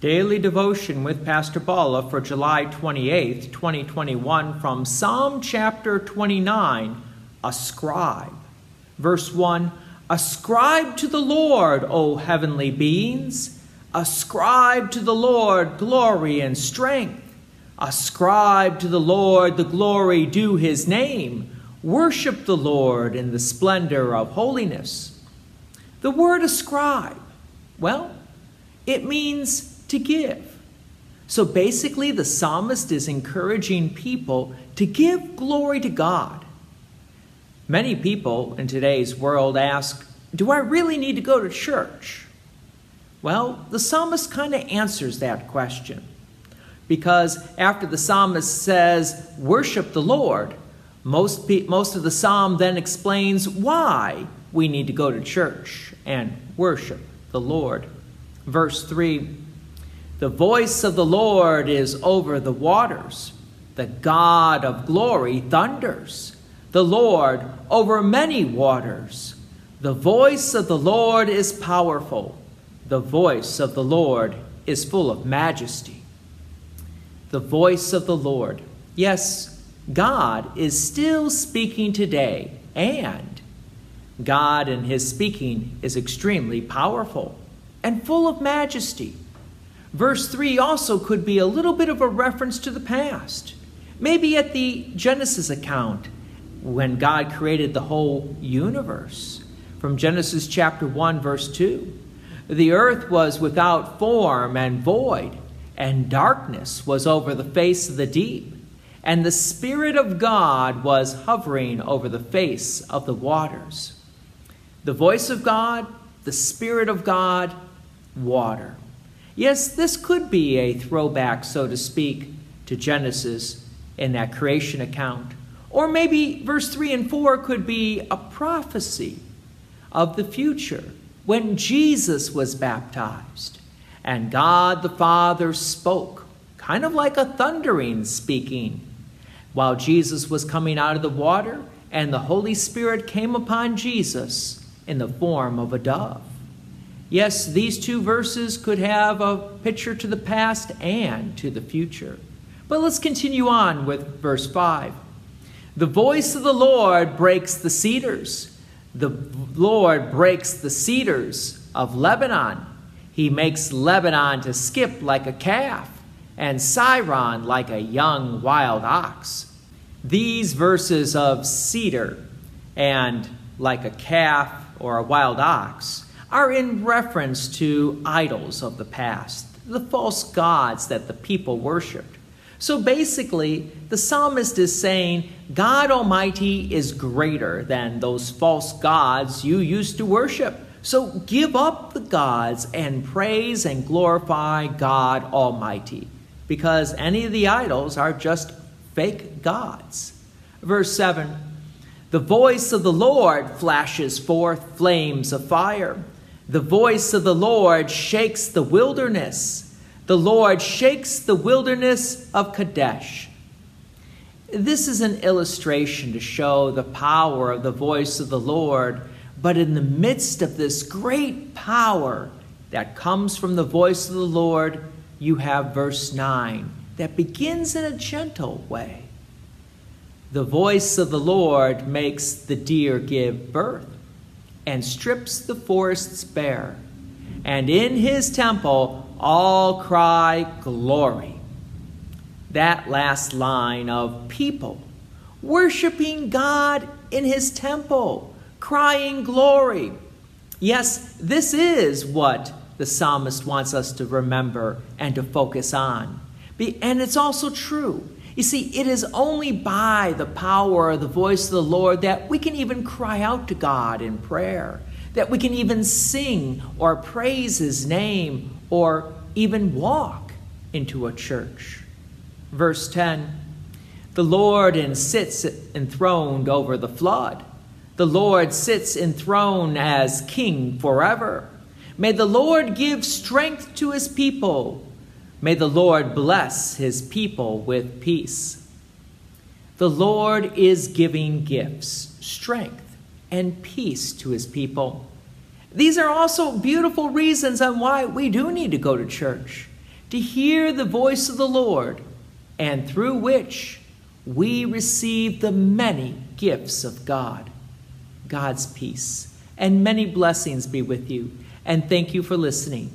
Daily devotion with Pastor Bala for July 28th, 2021, from Psalm chapter 29 Ascribe. Verse 1 Ascribe to the Lord, O heavenly beings. Ascribe to the Lord glory and strength. Ascribe to the Lord the glory due his name. Worship the Lord in the splendor of holiness. The word ascribe, well, it means to give. So basically, the psalmist is encouraging people to give glory to God. Many people in today's world ask, Do I really need to go to church? Well, the psalmist kind of answers that question. Because after the psalmist says, Worship the Lord, most, pe- most of the psalm then explains why we need to go to church and worship the Lord. Verse 3 the voice of the Lord is over the waters. The God of glory thunders. The Lord over many waters. The voice of the Lord is powerful. The voice of the Lord is full of majesty. The voice of the Lord. Yes, God is still speaking today, and God in his speaking is extremely powerful and full of majesty. Verse 3 also could be a little bit of a reference to the past. Maybe at the Genesis account, when God created the whole universe. From Genesis chapter 1, verse 2. The earth was without form and void, and darkness was over the face of the deep, and the Spirit of God was hovering over the face of the waters. The voice of God, the Spirit of God, water. Yes, this could be a throwback, so to speak, to Genesis in that creation account. Or maybe verse 3 and 4 could be a prophecy of the future when Jesus was baptized and God the Father spoke, kind of like a thundering speaking, while Jesus was coming out of the water and the Holy Spirit came upon Jesus in the form of a dove. Yes, these two verses could have a picture to the past and to the future. But let's continue on with verse 5. The voice of the Lord breaks the cedars. The Lord breaks the cedars of Lebanon. He makes Lebanon to skip like a calf, and Sirion like a young wild ox. These verses of cedar and like a calf or a wild ox are in reference to idols of the past, the false gods that the people worshiped. So basically, the psalmist is saying God Almighty is greater than those false gods you used to worship. So give up the gods and praise and glorify God Almighty, because any of the idols are just fake gods. Verse 7 The voice of the Lord flashes forth flames of fire. The voice of the Lord shakes the wilderness. The Lord shakes the wilderness of Kadesh. This is an illustration to show the power of the voice of the Lord, but in the midst of this great power that comes from the voice of the Lord, you have verse 9 that begins in a gentle way. The voice of the Lord makes the deer give birth and strips the forests bare. And in his temple all cry glory. That last line of people worshiping God in his temple, crying glory. Yes, this is what the psalmist wants us to remember and to focus on. And it's also true. You see, it is only by the power of the voice of the Lord that we can even cry out to God in prayer, that we can even sing or praise His name or even walk into a church. Verse 10 The Lord sits enthroned over the flood. The Lord sits enthroned as king forever. May the Lord give strength to his people May the Lord bless his people with peace. The Lord is giving gifts, strength, and peace to his people. These are also beautiful reasons on why we do need to go to church. to hear the voice of the Lord, and through which we receive the many gifts of God. God's peace and many blessings be with you, and thank you for listening.